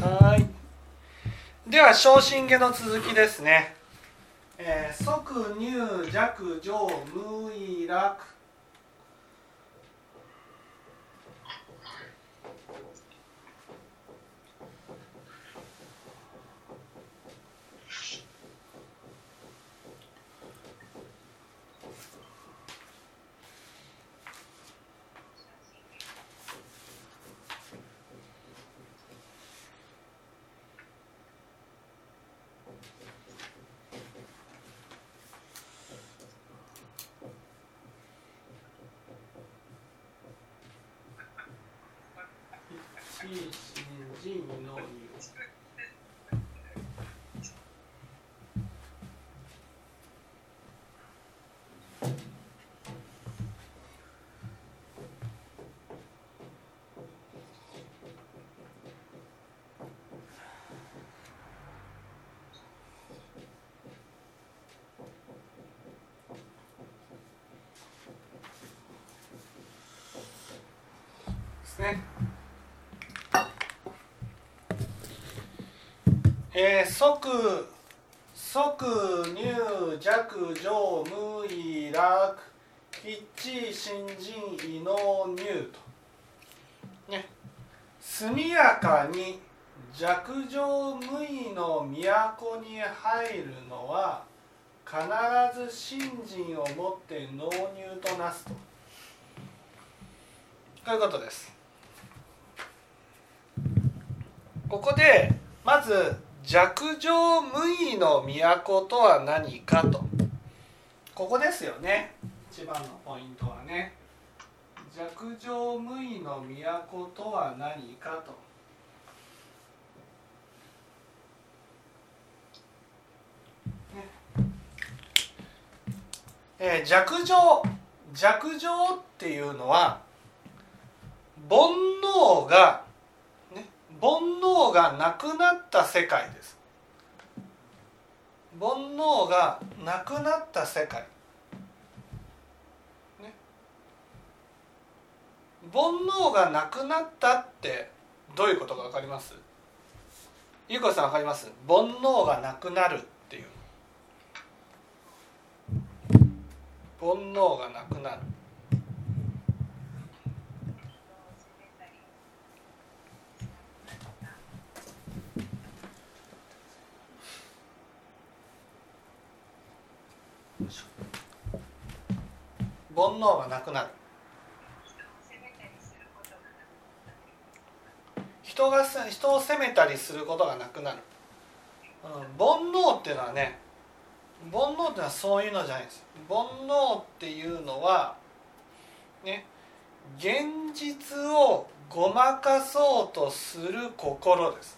はい。では昇進下の続きですね、えー、即入弱上無意楽。ですね。えー、即即入弱上無意楽吉新人異能入と。ね。速やかに弱上無意の都に入るのは必ず信心をもって納入となすと。こういうことです。ここでまず弱情無意の都とは何かと。ここですよね。一番のポイントはね。弱情無意の都とは何かと。えー、弱情弱情っていうのは煩悩が煩悩がなくなった世界です。煩悩がなくなった世界、ね、煩悩がなくなったってどういうことか分かります？ゆうこさん分かります？煩悩がなくなるっていう。煩悩がなくなる。煩悩がなくなる。人が人を責めたりすることがなくなる、うん、煩悩っていうのはね煩悩っていうのはそういうのじゃないです。煩悩っていうのはね現実をごまかそうとする心です。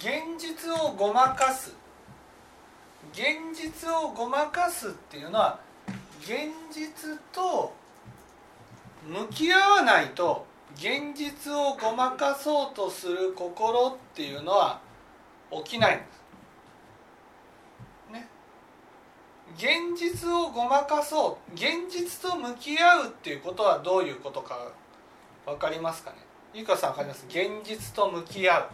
現実をごまかす。現実をごまかすっていうのは現実と向き合わないと現実をごまかそうとする心っていうのは起きないんです。ね。現実をごまかそう。現実と向き合うっていうことはどういうことか分かりますかね？ゆかさん分かります？現実と向き合う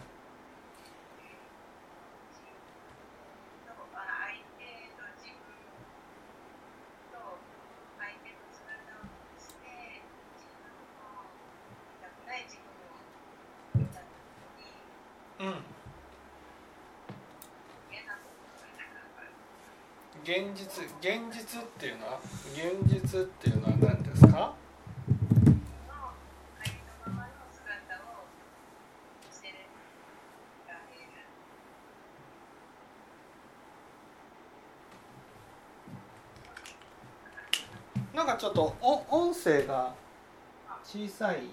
現現実っていうのは現実っていうのは何ですか？なんかちょっとお音声が小さい。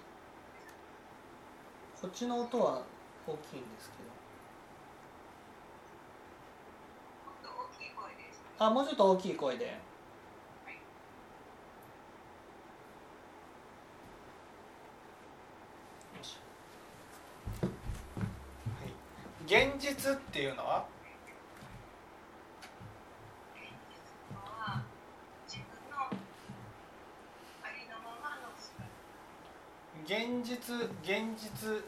こっちの音は大きいんですけど。あもうちょっと大きい声で。現実っていうのは？現実現実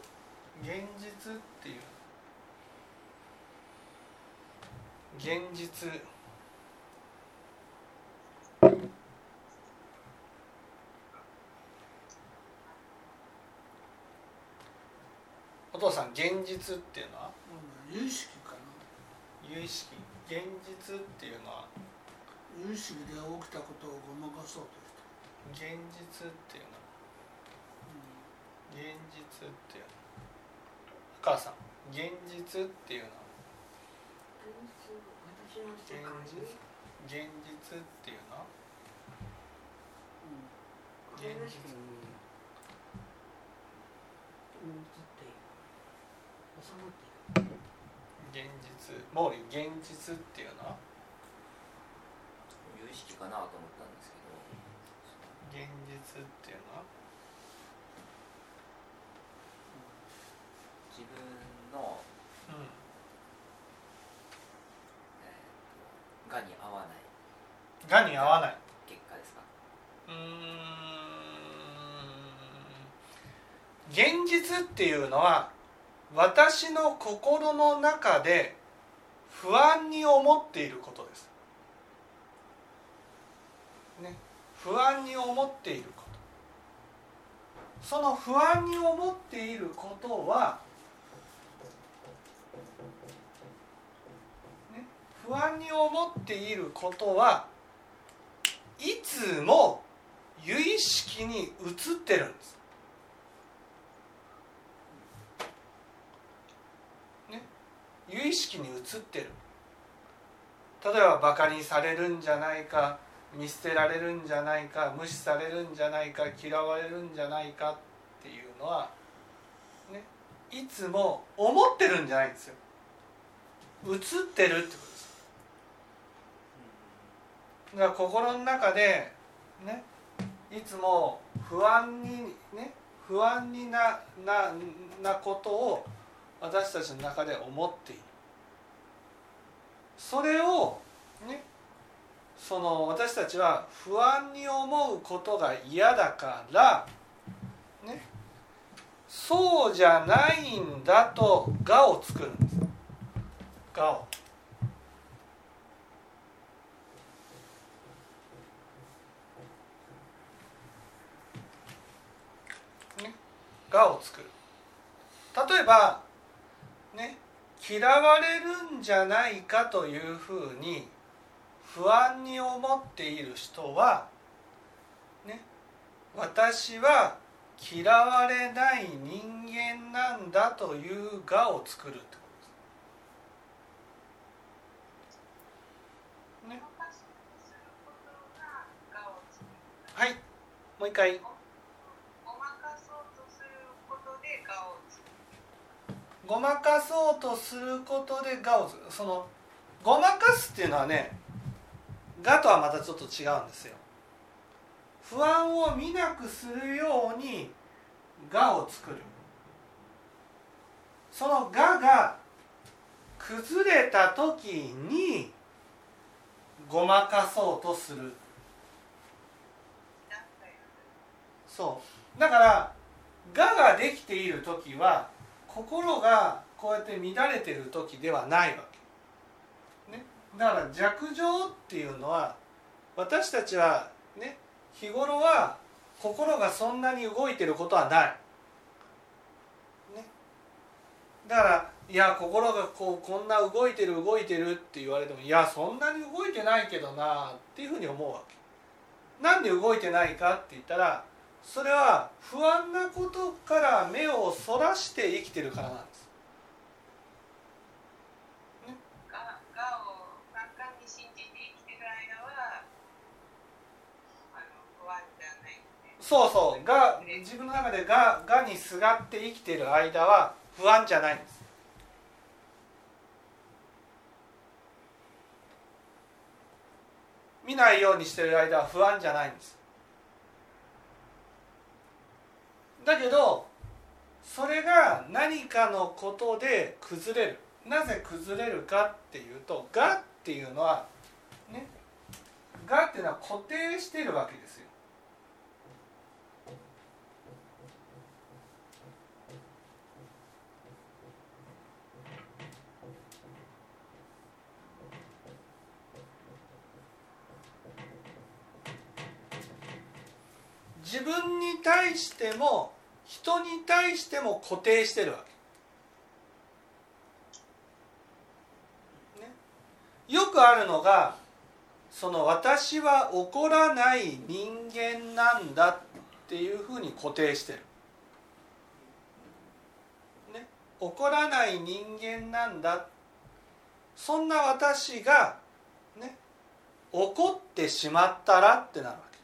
現実っていう。現実。お父さん現実っていうのは？有意識かな。有意識。現実っていうのは？有意識で起きたことをごまかそうとして現実っていうの？は、うん、現実っていうの？お母さん現実っていうのは？現実現実っていうのは、うん、現実。収まっていく現実毛利現実っていうの？は有意識かなと思ったんですけど。現実っていうの？は自分の、うん。えー、がに合わない。がに合わない。結果ですか？うん。現実っていうのは私の心の中で不安に思っていることです。ね、不安に思っていることその不安に思っていることは、ね、不安に思っていることはいつも有意識に移ってるんです。有意識に移ってる。例えばバカにされるんじゃないか見捨てられるんじゃないか無視されるんじゃないか嫌われるんじゃないかっていうのは、ね、いつも思ってるんじゃないんですよ。映ってるってことです。だから心の中でねいつも不安にね不安になななことを私たちの中で思っている。それをねその私たちは不安に思うことが嫌だからねそうじゃないんだと「が」を作るんです「が」を。ね、がを作る例えば嫌われるんじゃないかというふうに不安に思っている人はね私は嫌われない人間なんだという我を作るってことです。ね、はいもう一回。ごまかそうとすることでがをそのごまかすっていうのはねがとはまたちょっと違うんですよ。不安を見なくするようにがを作る。そのがが崩れた時にごまかそうとする。そう。だからがができている時は心がこうやって乱れてる時ではないわけ、ね、だから弱情っていうのは私たちはね日頃は心がそんなに動いてることはない、ね、だからいや心がこうこんな動いてる動いてるって言われてもいやそんなに動いてないけどなっていうふうに思うわけ。なんで動いてないかって言ったらそれは不安なことから目をそらして生きてるからなんです。そうそうが自分の中でががにすがって生きてる間は不安じゃないんです。見ないようにしてる間は不安じゃないんですだけどそれが何かのことで崩れる。なぜ崩れるかっていうと「が」っていうのはね「が」っていうのは固定してるわけですよ。自分に対しても人に対しても固定してるわけ、ね、よくあるのがその私は怒らない人間なんだっていうふうに固定してる、ね、怒らない人間なんだ。そんな私がね。怒ってしまったらってなるわけ。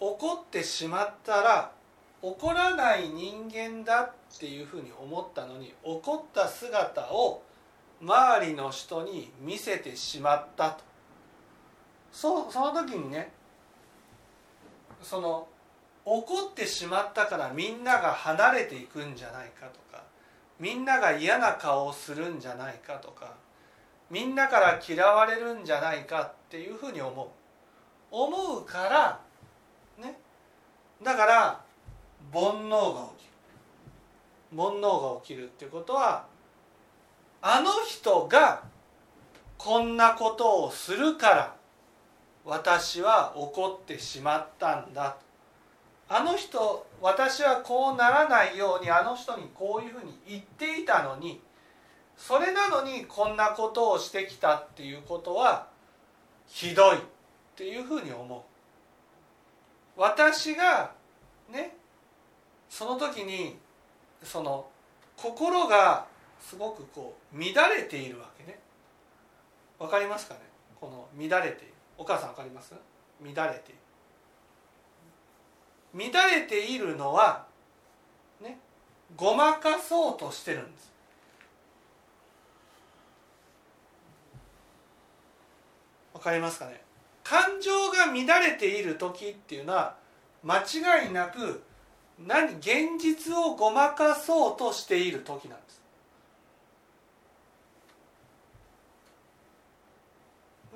怒ってしまったら怒らない人間だっていうふうに思ったのに怒った姿を周りの人に見せてしまったと。そその時にねその怒ってしまったからみんなが離れていくんじゃないかとかみんなが嫌な顔をするんじゃないかとかみんなから嫌われるんじゃないかっていうふうに思う。思うからねだから煩悩が起きる。煩悩が起きるっていうことはあの人がこんなことをするから私は怒ってしまったんだ。あの人私はこうならないようにあの人にこういうふうに言っていたのにそれなのにこんなことをしてきたっていうことはひどいっていうふうに思う。私がねその時にその心がすごくこう乱れているわけね。わかりますかね？この乱れている。お母さんわかります？乱れている。乱れているのはねごまかそうとしてるんです。わかりますかね？感情が乱れている時っていうのは間違いなく何現実をごまかそうとしている時なんです。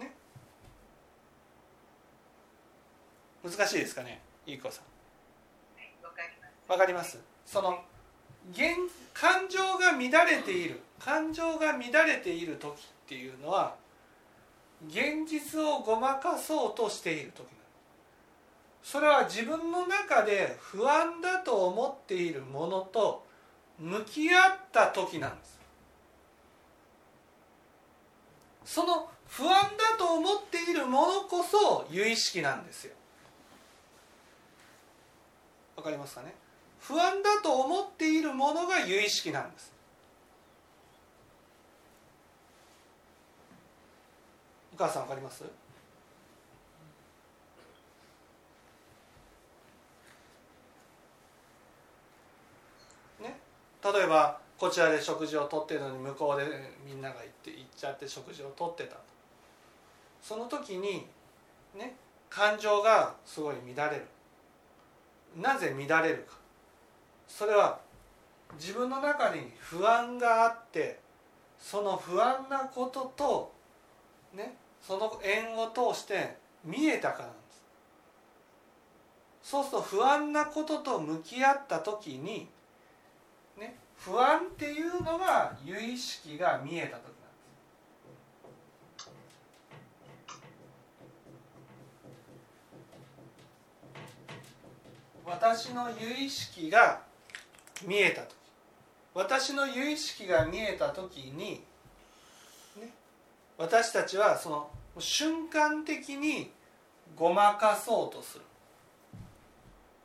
ね難しいですかねいい子さん。わかります。わかりますその現感情が乱れている感情が乱れている時っていうのは現実をごまかそうとしている時なんですそれは自分の中で不安だと思っているものと向き合った時なんです。その不安だと思っているものこそ有意識なんですよ。わかりますかね？不安だと思っているものが有意識なんです。お母さんわかりますね例えばこちらで食事をとってるのに向こうでみんなが行って行っちゃって食事をとってた。その時にね感情がすごい乱れる。なぜ乱れるか。それは自分の中に不安があってその不安なこととねその縁を通して見えたからなんです。そうすると不安なことと向き合った時に不安っていうのが由意識が見えた時。なんです私の由意識が見えた時私の由意識が見えた時に、ね、私たちはその瞬間的にごまかそうとする。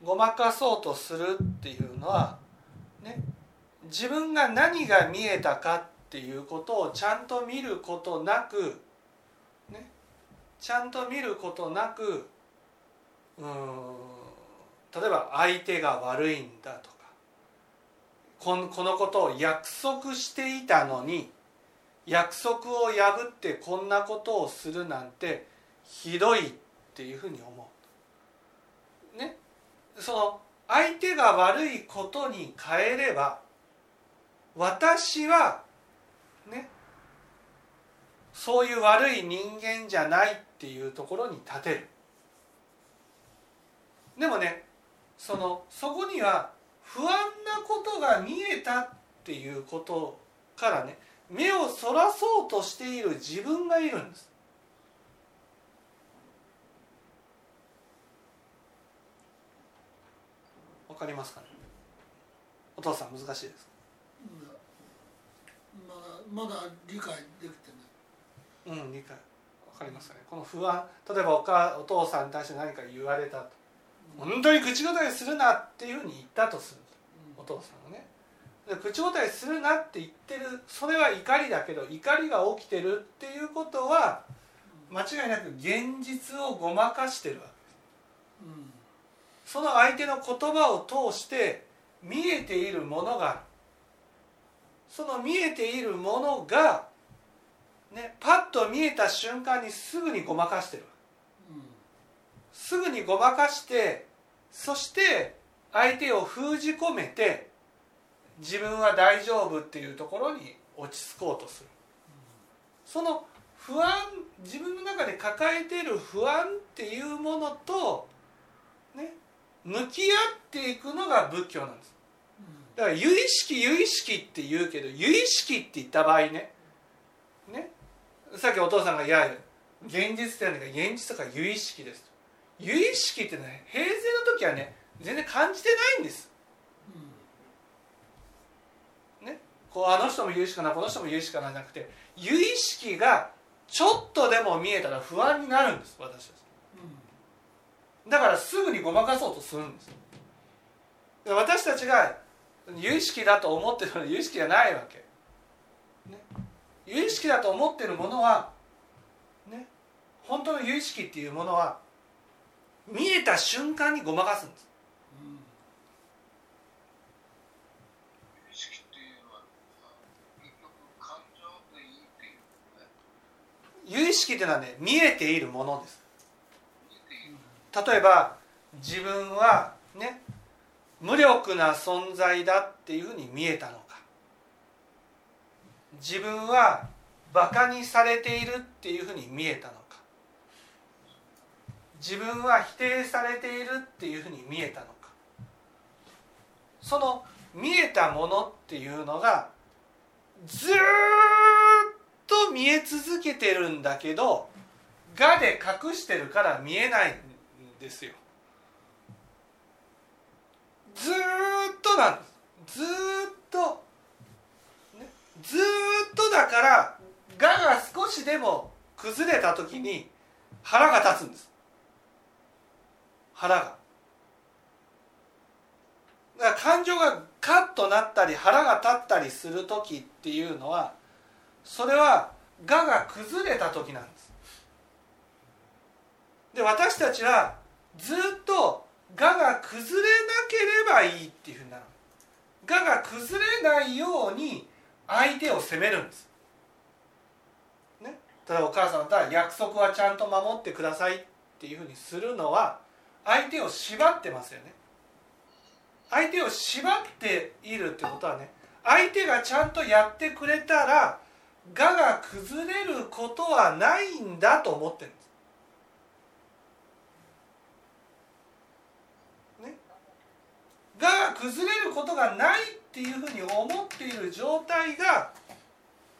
ごまかそうとするっていうのはね自分が何が見えたかっていうことをちゃんと見ることなくね。ちゃんと見ることなくうん例えば相手が悪いんだとかこのこのことを約束していたのに約束を破ってこんなことをするなんてひどいっていうふうに思う。ね。その相手が悪いことに変えれば私はねそういう悪い人間じゃないっていうところに立てる。でもねそのそこには不安なことが見えたっていうことからね目をそらそうとしている自分がいるんです。わかりますかね？お父さん難しいですか？まだ理解できてない。うん理解。わかりますかね。この不安。例えばおかお父さんに対して何か言われたと。本当に口答えするなっていうふうに言ったとする。お父さんがね。で口答えするなって言ってる。それは怒りだけど怒りが起きてるっていうことは間違いなく現実をごまかしてるわけ。うん。その相手の言葉を通して見えているものがその見えているものが、ね、パッと見えた瞬間にすぐにごまかしてるうんすぐにごまかしてそして相手を封じ込めて自分は大丈夫っていうところに落ち着こうとする。その不安自分の中で抱えている不安っていうものとね向き合っていくのが仏教なんです。だから有意識有意識って言うけど有意識って言った場合ねねさっきお父さんが「いや現実って何か現実とか有意識です」と有意識ってね平成の時はね全然感じてないんです。ねこうあの人も有意識かなこの人も有意識かなじゃなくて有意識がちょっとでも見えたら不安になるんです私たち。だからすぐにごまかそうとするんです。私たちが有意識だと思ってるのは有意識じゃないわけ、ね、有意識だと思ってるものはね。本当の有意識っていうものは見えた瞬間にごまかすんです。意識っていうのは結局感情でいいっていうね有意識っていうのはね見えているものです。例えば自分はね。無力な存在だっていうふうに見えたのか。自分はバカにされているっていうふうに見えたのか。自分は否定されているっていうふうに見えたのか。その見えたものっていうのがずっと見え続けてるんだけど「が」で隠してるから見えないんですよ。ずっとなんですずっと、ね、ずっとだから「が」が少しでも崩れた時に腹が立つんです。腹が。だから感情がカッとなったり腹が立ったりする時っていうのはそれは「が」が崩れた時なんです。で私たちはずっと「が」が崩れなければいいっていうふうになる「が」が崩れないように相手を責めるんです、ね、例えばお母さんだったら約束はちゃんと守ってくださいっていうふうにするのは相手を縛ってますよね。相手を縛っているってことはね相手がちゃんとやってくれたら「が」が崩れることはないんだと思ってるんです。が崩れることがないっていうふうに思っている状態が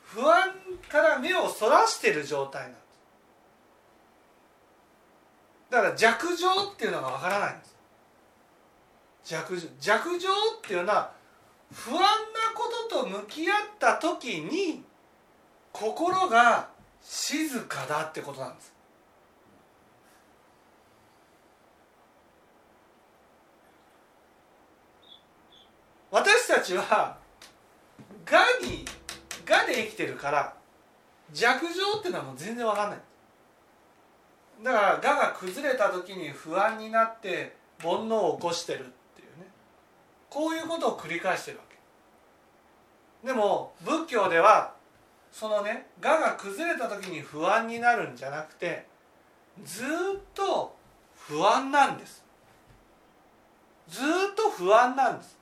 不安から目をそらしている状態なんです。だから弱情っていうのがわからないんです。弱情弱情っていうのは不安なことと向き合った時に心が静かだってことなんです。私たちは「が」に「が」で生きてるから弱情っていうのはもう全然わかんない。だから「が」が崩れた時に不安になって煩悩を起こしてるっていうね。こういうことを繰り返してるわけ。でも仏教ではそのね「が」が崩れた時に不安になるんじゃなくてずっと不安なんです。ずっと不安なんです、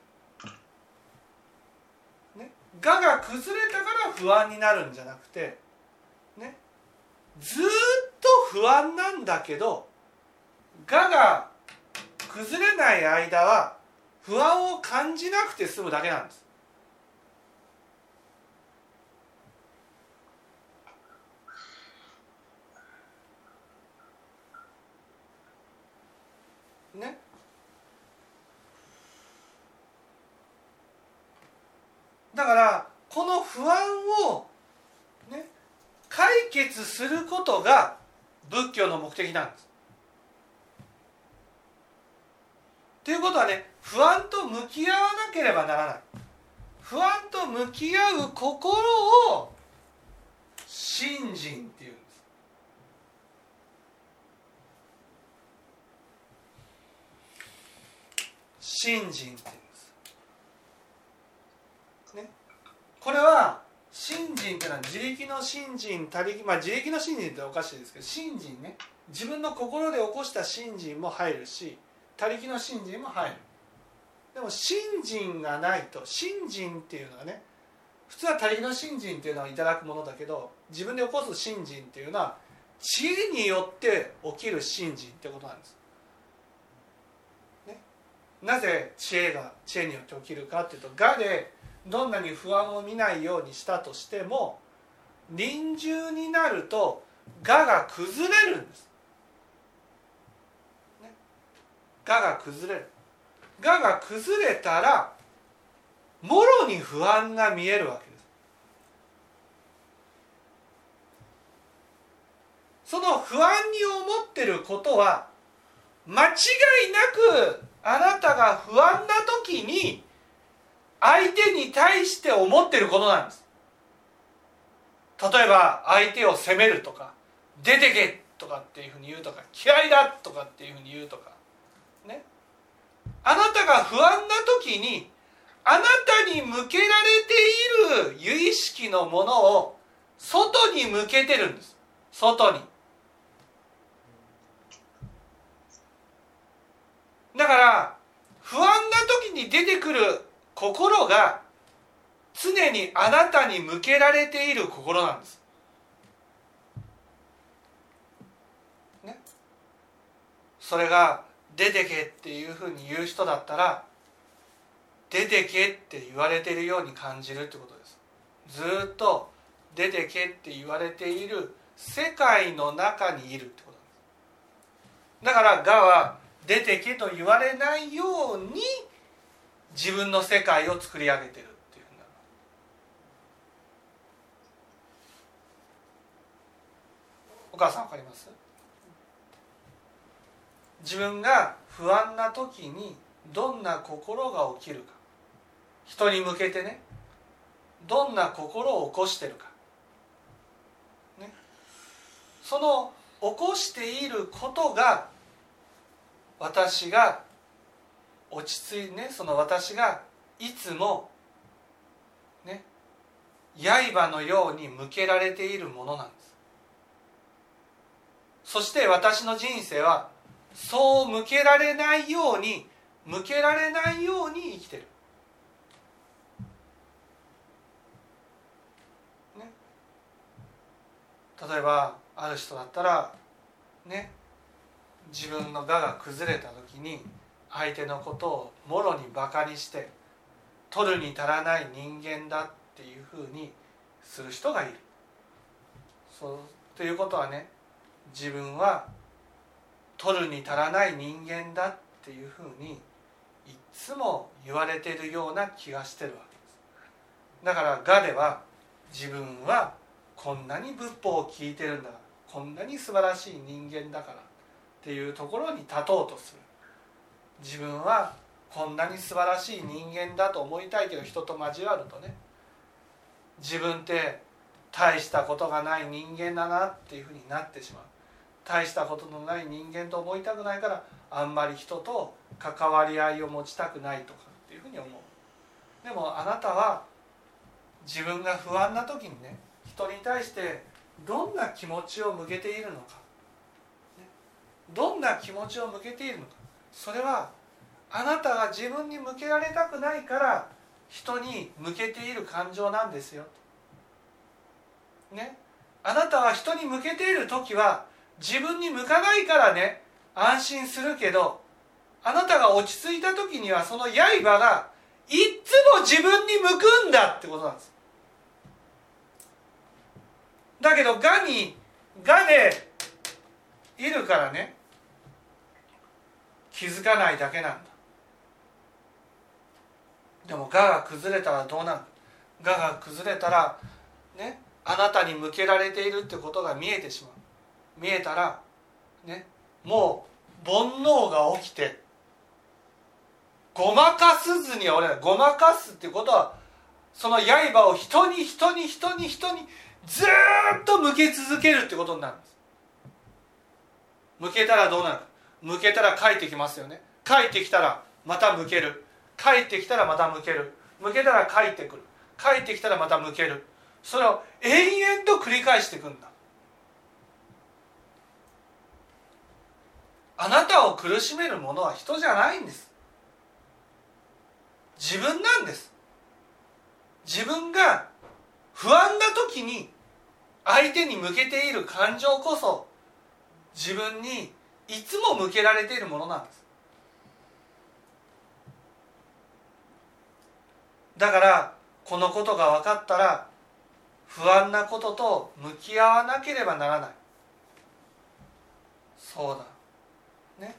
が、が崩れたから不安になるんじゃなくてね。ずっと不安なんだけどがが崩れない間は不安を感じなくて済むだけなんですねだからこの不安をね解決することが仏教の目的なんです。ということはね不安と向き合わなければならない。不安と向き合う心を信心っていうんです。信心っていうんですねこれは信心っていうのは自力の信心他力まあ自力の信心っておかしいですけど信心ね。自分の心で起こした信心も入るし他力の信心も入る。でも信心がないと信心っていうのはね普通は他力の信心っていうのはいただくものだけど自分で起こす信心っていうのは知恵によって起きる信心ってことなんです。ね、なぜ知恵が知恵によって起きるかっていうと我でどんなに不安を見ないようにしたとしても臨終になると我が崩れるんです。ね、我が崩れる。我が崩れたらもろに不安が見えるわけですその不安に思ってることは間違いなくあなたが不安な時に相手に対して思ってることなんです。例えば相手を責めるとか出てけとかっていうふうに言うとか嫌いだとかっていうふうに言うとかね。あなたが不安な時にあなたに向けられている由意識のものを外に向けてるんです。外に。だから不安な時に出てくる心が常にあなたに向けられている心なんです。ね。それが出てけっていうふうに言う人だったら出てけって言われているように感じるってことです。ずっと出てけって言われている世界の中にいるってことです。だから「が」は出てけと言われないように自分の世界を作り上げてるっていうふうなお母さんわかります？自分が不安な時にどんな心が起きるか。人に向けてね。どんな心を起こしてるか、ね、その起こしていることが私が落ち着いねその私がいつもね刃のように向けられているものなんです。そして私の人生はそう向けられないように向けられないように生きてる、ね、例えばある人だったらね自分の我が崩れた時に相手のことをもろにバカにして取るに足らない人間だっていうふうにする人がいる。そうということはね自分は取るに足らない人間だっていうふうにいつも言われてるような気がしてるわけですだから「が」では自分はこんなに仏法を聞いてるんだこんなに素晴らしい人間だからっていうところに立とうとする自分はこんなに素晴らしい人間だと思いたいけど人と交わるとね自分って大したことがない人間だなっていうふうになってしまう。大したことのない人間と思いたくないからあんまり人と関わり合いを持ちたくないとかっていうふうに思う。でもあなたは自分が不安な時にね人に対してどんな気持ちを向けているのか、ね、どんな気持ちを向けているのか。それはあなたが自分に向けられたくないから人に向けている感情なんですよ。ね、あなたは人に向けている時は自分に向かないからね安心するけどあなたが落ち着いた時にはその刃がいっつも自分に向くんだってことなんです。だけどがにがでいるからね気づかないだけなんだ。でもがが崩れたらどうなる？がが崩れたらねあなたに向けられているってことが見えてしまう。見えたらねもう煩悩が起きてごまかすずには俺らごまかすってことはその刃を人に人に人に人にずっと向け続けるってことになるんです。向けたらどうなる？か向けたら帰ってきますよね。帰ってきたらまた向ける。帰ってきたらまた向ける。向けたら帰ってくる。帰ってきたらまた向ける。それを延々と繰り返していくんだ。あなたを苦しめるものは人じゃないんです。自分なんです。自分が不安な時に相手に向けている感情こそ自分にいつも向けられているものなんです。だからこのことが分かったら不安なことと向き合わなければならない。そうだ。ね。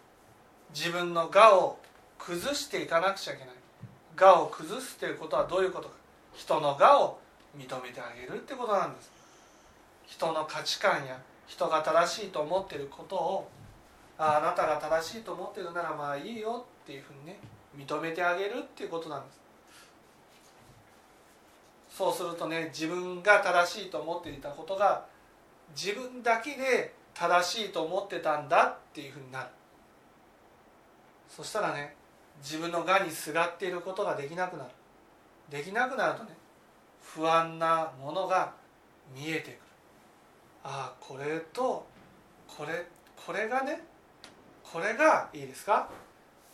自分の我を崩していかなくちゃいけない。我を崩すということはどういうことか。人の我を認めてあげるってことなんです。人の価値観や人が正しいと思っていることをあなたが正しいと思ってるならまあいいよっていうふうにね認めてあげるっていうことなんです。そうするとね自分が正しいと思っていたことが自分だけで正しいと思ってたんだっていうふうになる。そしたらね自分のがにすがっていることができなくなる。できなくなるとね不安なものが見えてくる。ああこれとこれこれがねこれがいいですか？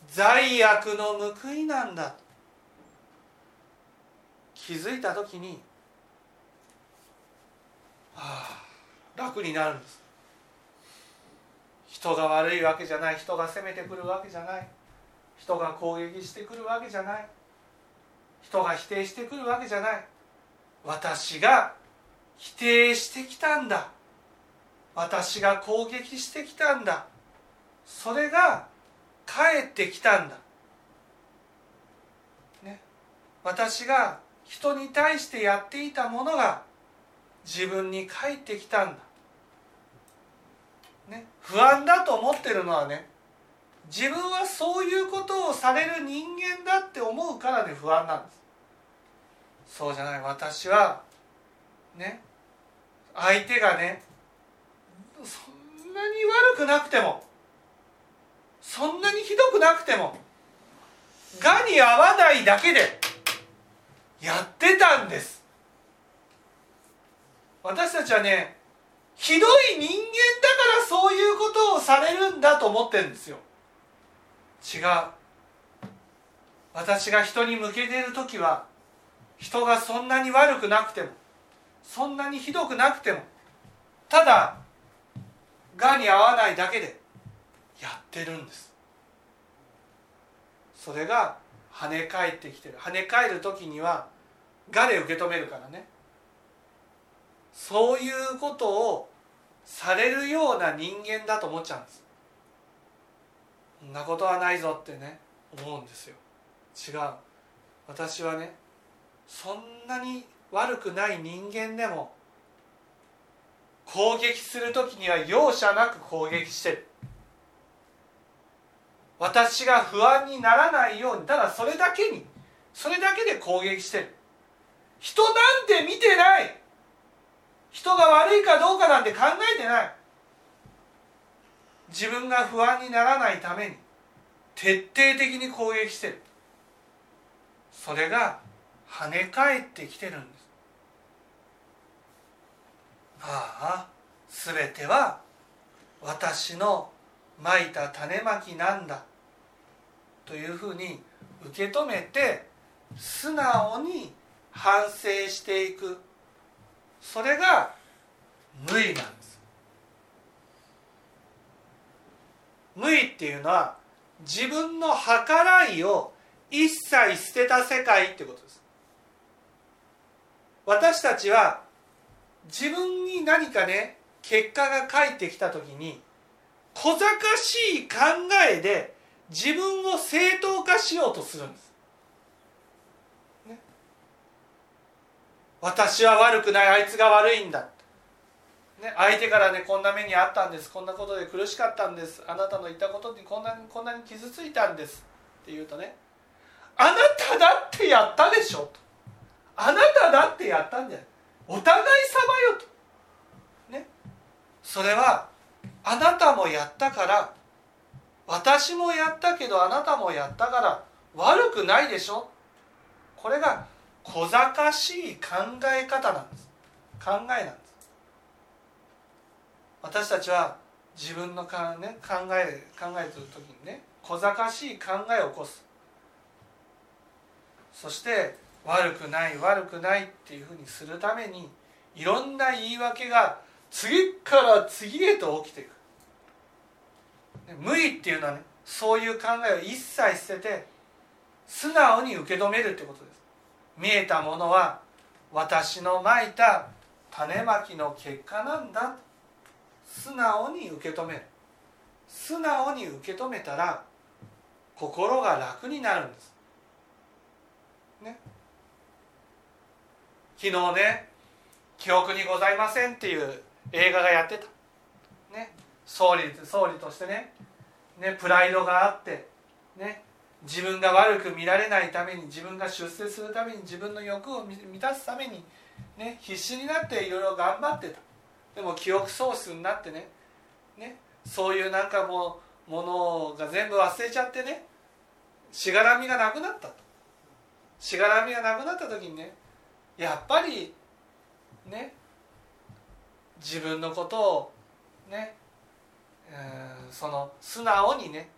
罪悪の報いなんだ。気づいた時にああ楽になるんです。人が悪いわけじゃない。人が攻めてくるわけじゃない。人が攻撃してくるわけじゃない。人が否定してくるわけじゃない。私が否定してきたんだ。私が攻撃してきたんだ。それが帰ってきたんだ、ね、私が人に対してやっていたものが自分に返ってきたんだ、ね、不安だと思ってるのはね自分はそういうことをされる人間だって思うからね不安なんです。そうじゃない。私はね相手がねそんなに悪くなくてもそんなにひどくなくてもがに合わないだけでやってたんです。私たちはねひどい人間だからそういうことをされるんだと思ってるんですよ。違う。私が人に向けてる時は人がそんなに悪くなくてもそんなにひどくなくてもただがに合わないだけでやってるんです。それが跳ね返ってきてる。跳ね返る時にはがで受け止めるからね。そういうことをされるような人間だと思っちゃうんです。そんなことはないぞってね思うんですよ。違う。私はねそんなに悪くない人間でも攻撃する時には容赦なく攻撃してる。私が不安にならないようにただそれだけにそれだけで攻撃してる。人なんて見てない。人が悪いかどうかなんて考えてない。自分が不安にならないために徹底的に攻撃してる。それが跳ね返ってきてるんです。ああ全ては私のまいた種まきなんだ。というふうに受け止めて素直に反省していく。それが無為なんです。無為っていうのは自分の計らいを一切捨てた世界ってことです。私たちは自分に何かね結果が返ってきた時に小賢しい考えで自分を正当化しようとするんです、ね、私は悪くないあいつが悪いんだ、ね、相手からねこんな目にあったんです。こんなことで苦しかったんです。あなたの言ったことにこんなにこんなに傷ついたんです。って言うとねあなただってやったでしょと。あなただってやったんじゃない。お互い様よと。ね。それはあなたもやったから。私もやったけどあなたもやったから。悪くないでしょ。これが小賢しい考え方なんです。考えなんです。私たちは自分のか、ね、考え考えてる時にね小賢しい考えを起こす。そして悪くない悪くないっていうふうにするためにいろんな言い訳が次から次へと起きていく。無意っていうのはねそういう考えを一切捨てて素直に受け止めるってことです。見えたものは私のまいた種まきの結果なんだ。素直に受け止める。素直に受け止めたら心が楽になるんです。ね。昨日ね「記憶にございません」っていう映画がやってた。ね。総理総理としてね。ねプライドがあってね自分が悪く見られないために自分が出世するために自分の欲を満たすために、ね、必死になっていろいろ頑張ってた。でも記憶喪失になってねねそういうなんかもうものが全部忘れちゃってねしがらみがなくなったと。しがらみがなくなった時にねやっぱりね自分のことをねその素直にね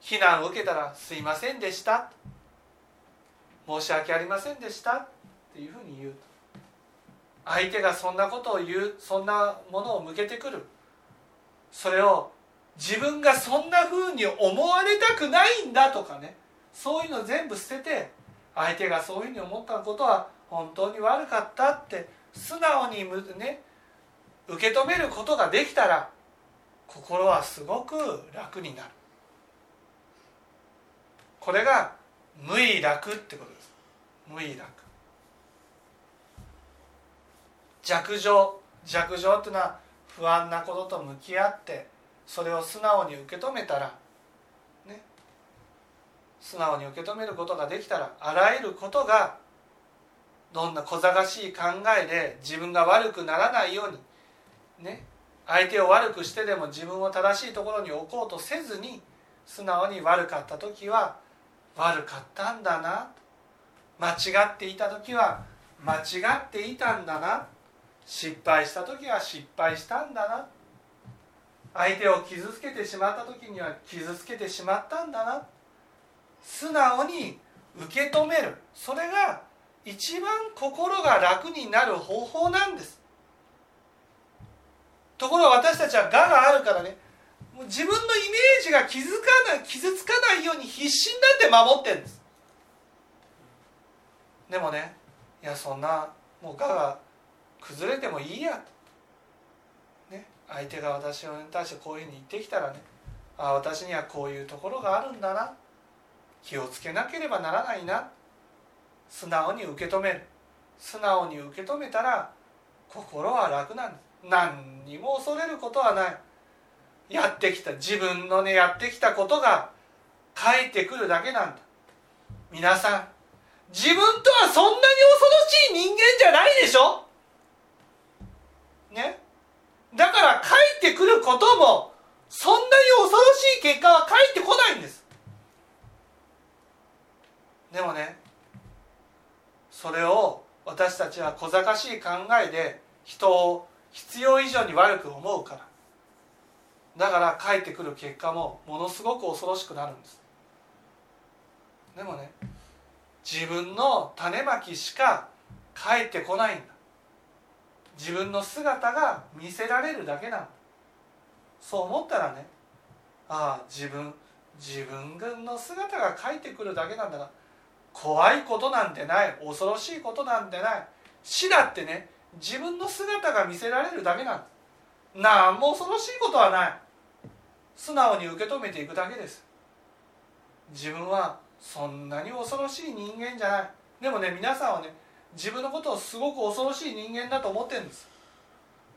非難を受けたら「すいませんでした」申し訳ありませんでした。っていうふうに言うと。相手がそんなことを言うそんなものを向けてくる。それを自分がそんなふうに思われたくないんだとかね。そういうの全部捨てて相手がそういうふうに思ったことは本当に悪かったって素直にね受け止めることができたら心はすごく楽になる。これが無意楽ってことです。無意楽。弱情。弱情っていうのは不安なことと向き合ってそれを素直に受け止めたらね。素直に受け止めることができたらあらゆることがどんな小賢しい考えで自分が悪くならないようにね。相手を悪くしてでも自分を正しいところに置こうとせずに素直に悪かった時は悪かったんだな。間違っていた時は間違っていたんだな。失敗した時は失敗したんだな。相手を傷つけてしまった時には傷つけてしまったんだな。素直に受け止める。それが一番心が楽になる方法なんです。ところが私たちは我があるからねもう自分のイメージが傷つかない傷つかないように必死になって守ってるんです。でもねいやそんなもう我が崩れてもいいや。と、ね、相手が私に対してこういうふうに言ってきたらねあ私にはこういうところがあるんだな。気をつけなければならないな。素直に受け止める。素直に受け止めたら心は楽なんです。何にも恐れることはない。やってきた自分のねやってきたことが返ってくるだけなんだ。皆さん自分とはそんなに恐ろしい人間じゃないでしょ？ね？だから返ってくることもそんなに恐ろしい結果は返ってこないんです。でもねそれを私たちは小賢しい考えで人を必要以上に悪く思うから。だから返ってくる結果もものすごく恐ろしくなるんです。でもね自分の種まきしか返ってこないんだ。自分の姿が見せられるだけなんだ。そう思ったらねああ自分自分の姿が返ってくるだけなんだな怖いことなんてない恐ろしいことなんてない。死だってね自分の姿が見せられるだけなん。だ何も恐ろしいことはない。素直に受け止めていくだけです。自分はそんなに恐ろしい人間じゃない。でもね皆さんはね自分のことをすごく恐ろしい人間だと思ってるんです。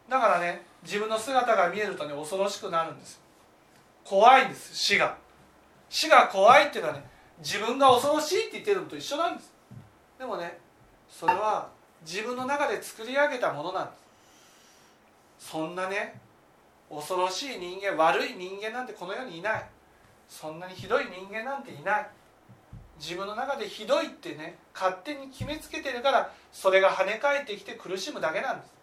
だからね自分の姿が見えるとね恐ろしくなるんです。怖いんです死が。死が怖いっていうのはね自分が恐ろしいって言ってるのと一緒なんです。でもねそれは自分の中で作り上げたものなんです。そんなね恐ろしい人間悪い人間なんてこの世にいない。そんなにひどい人間なんていない。自分の中でひどいってね勝手に決めつけてるからそれが跳ね返ってきて苦しむだけなんです。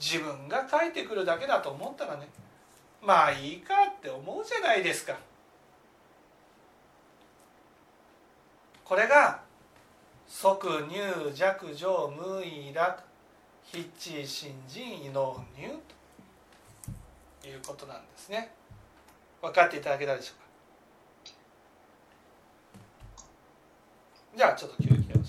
自分が書いてくるだけだと思ったらねまあいいかって思うじゃないですか。これが即入弱上無意楽筆致新人異能入ということなんですね。分かっていただけたでしょうか。じゃあちょっと休憩を。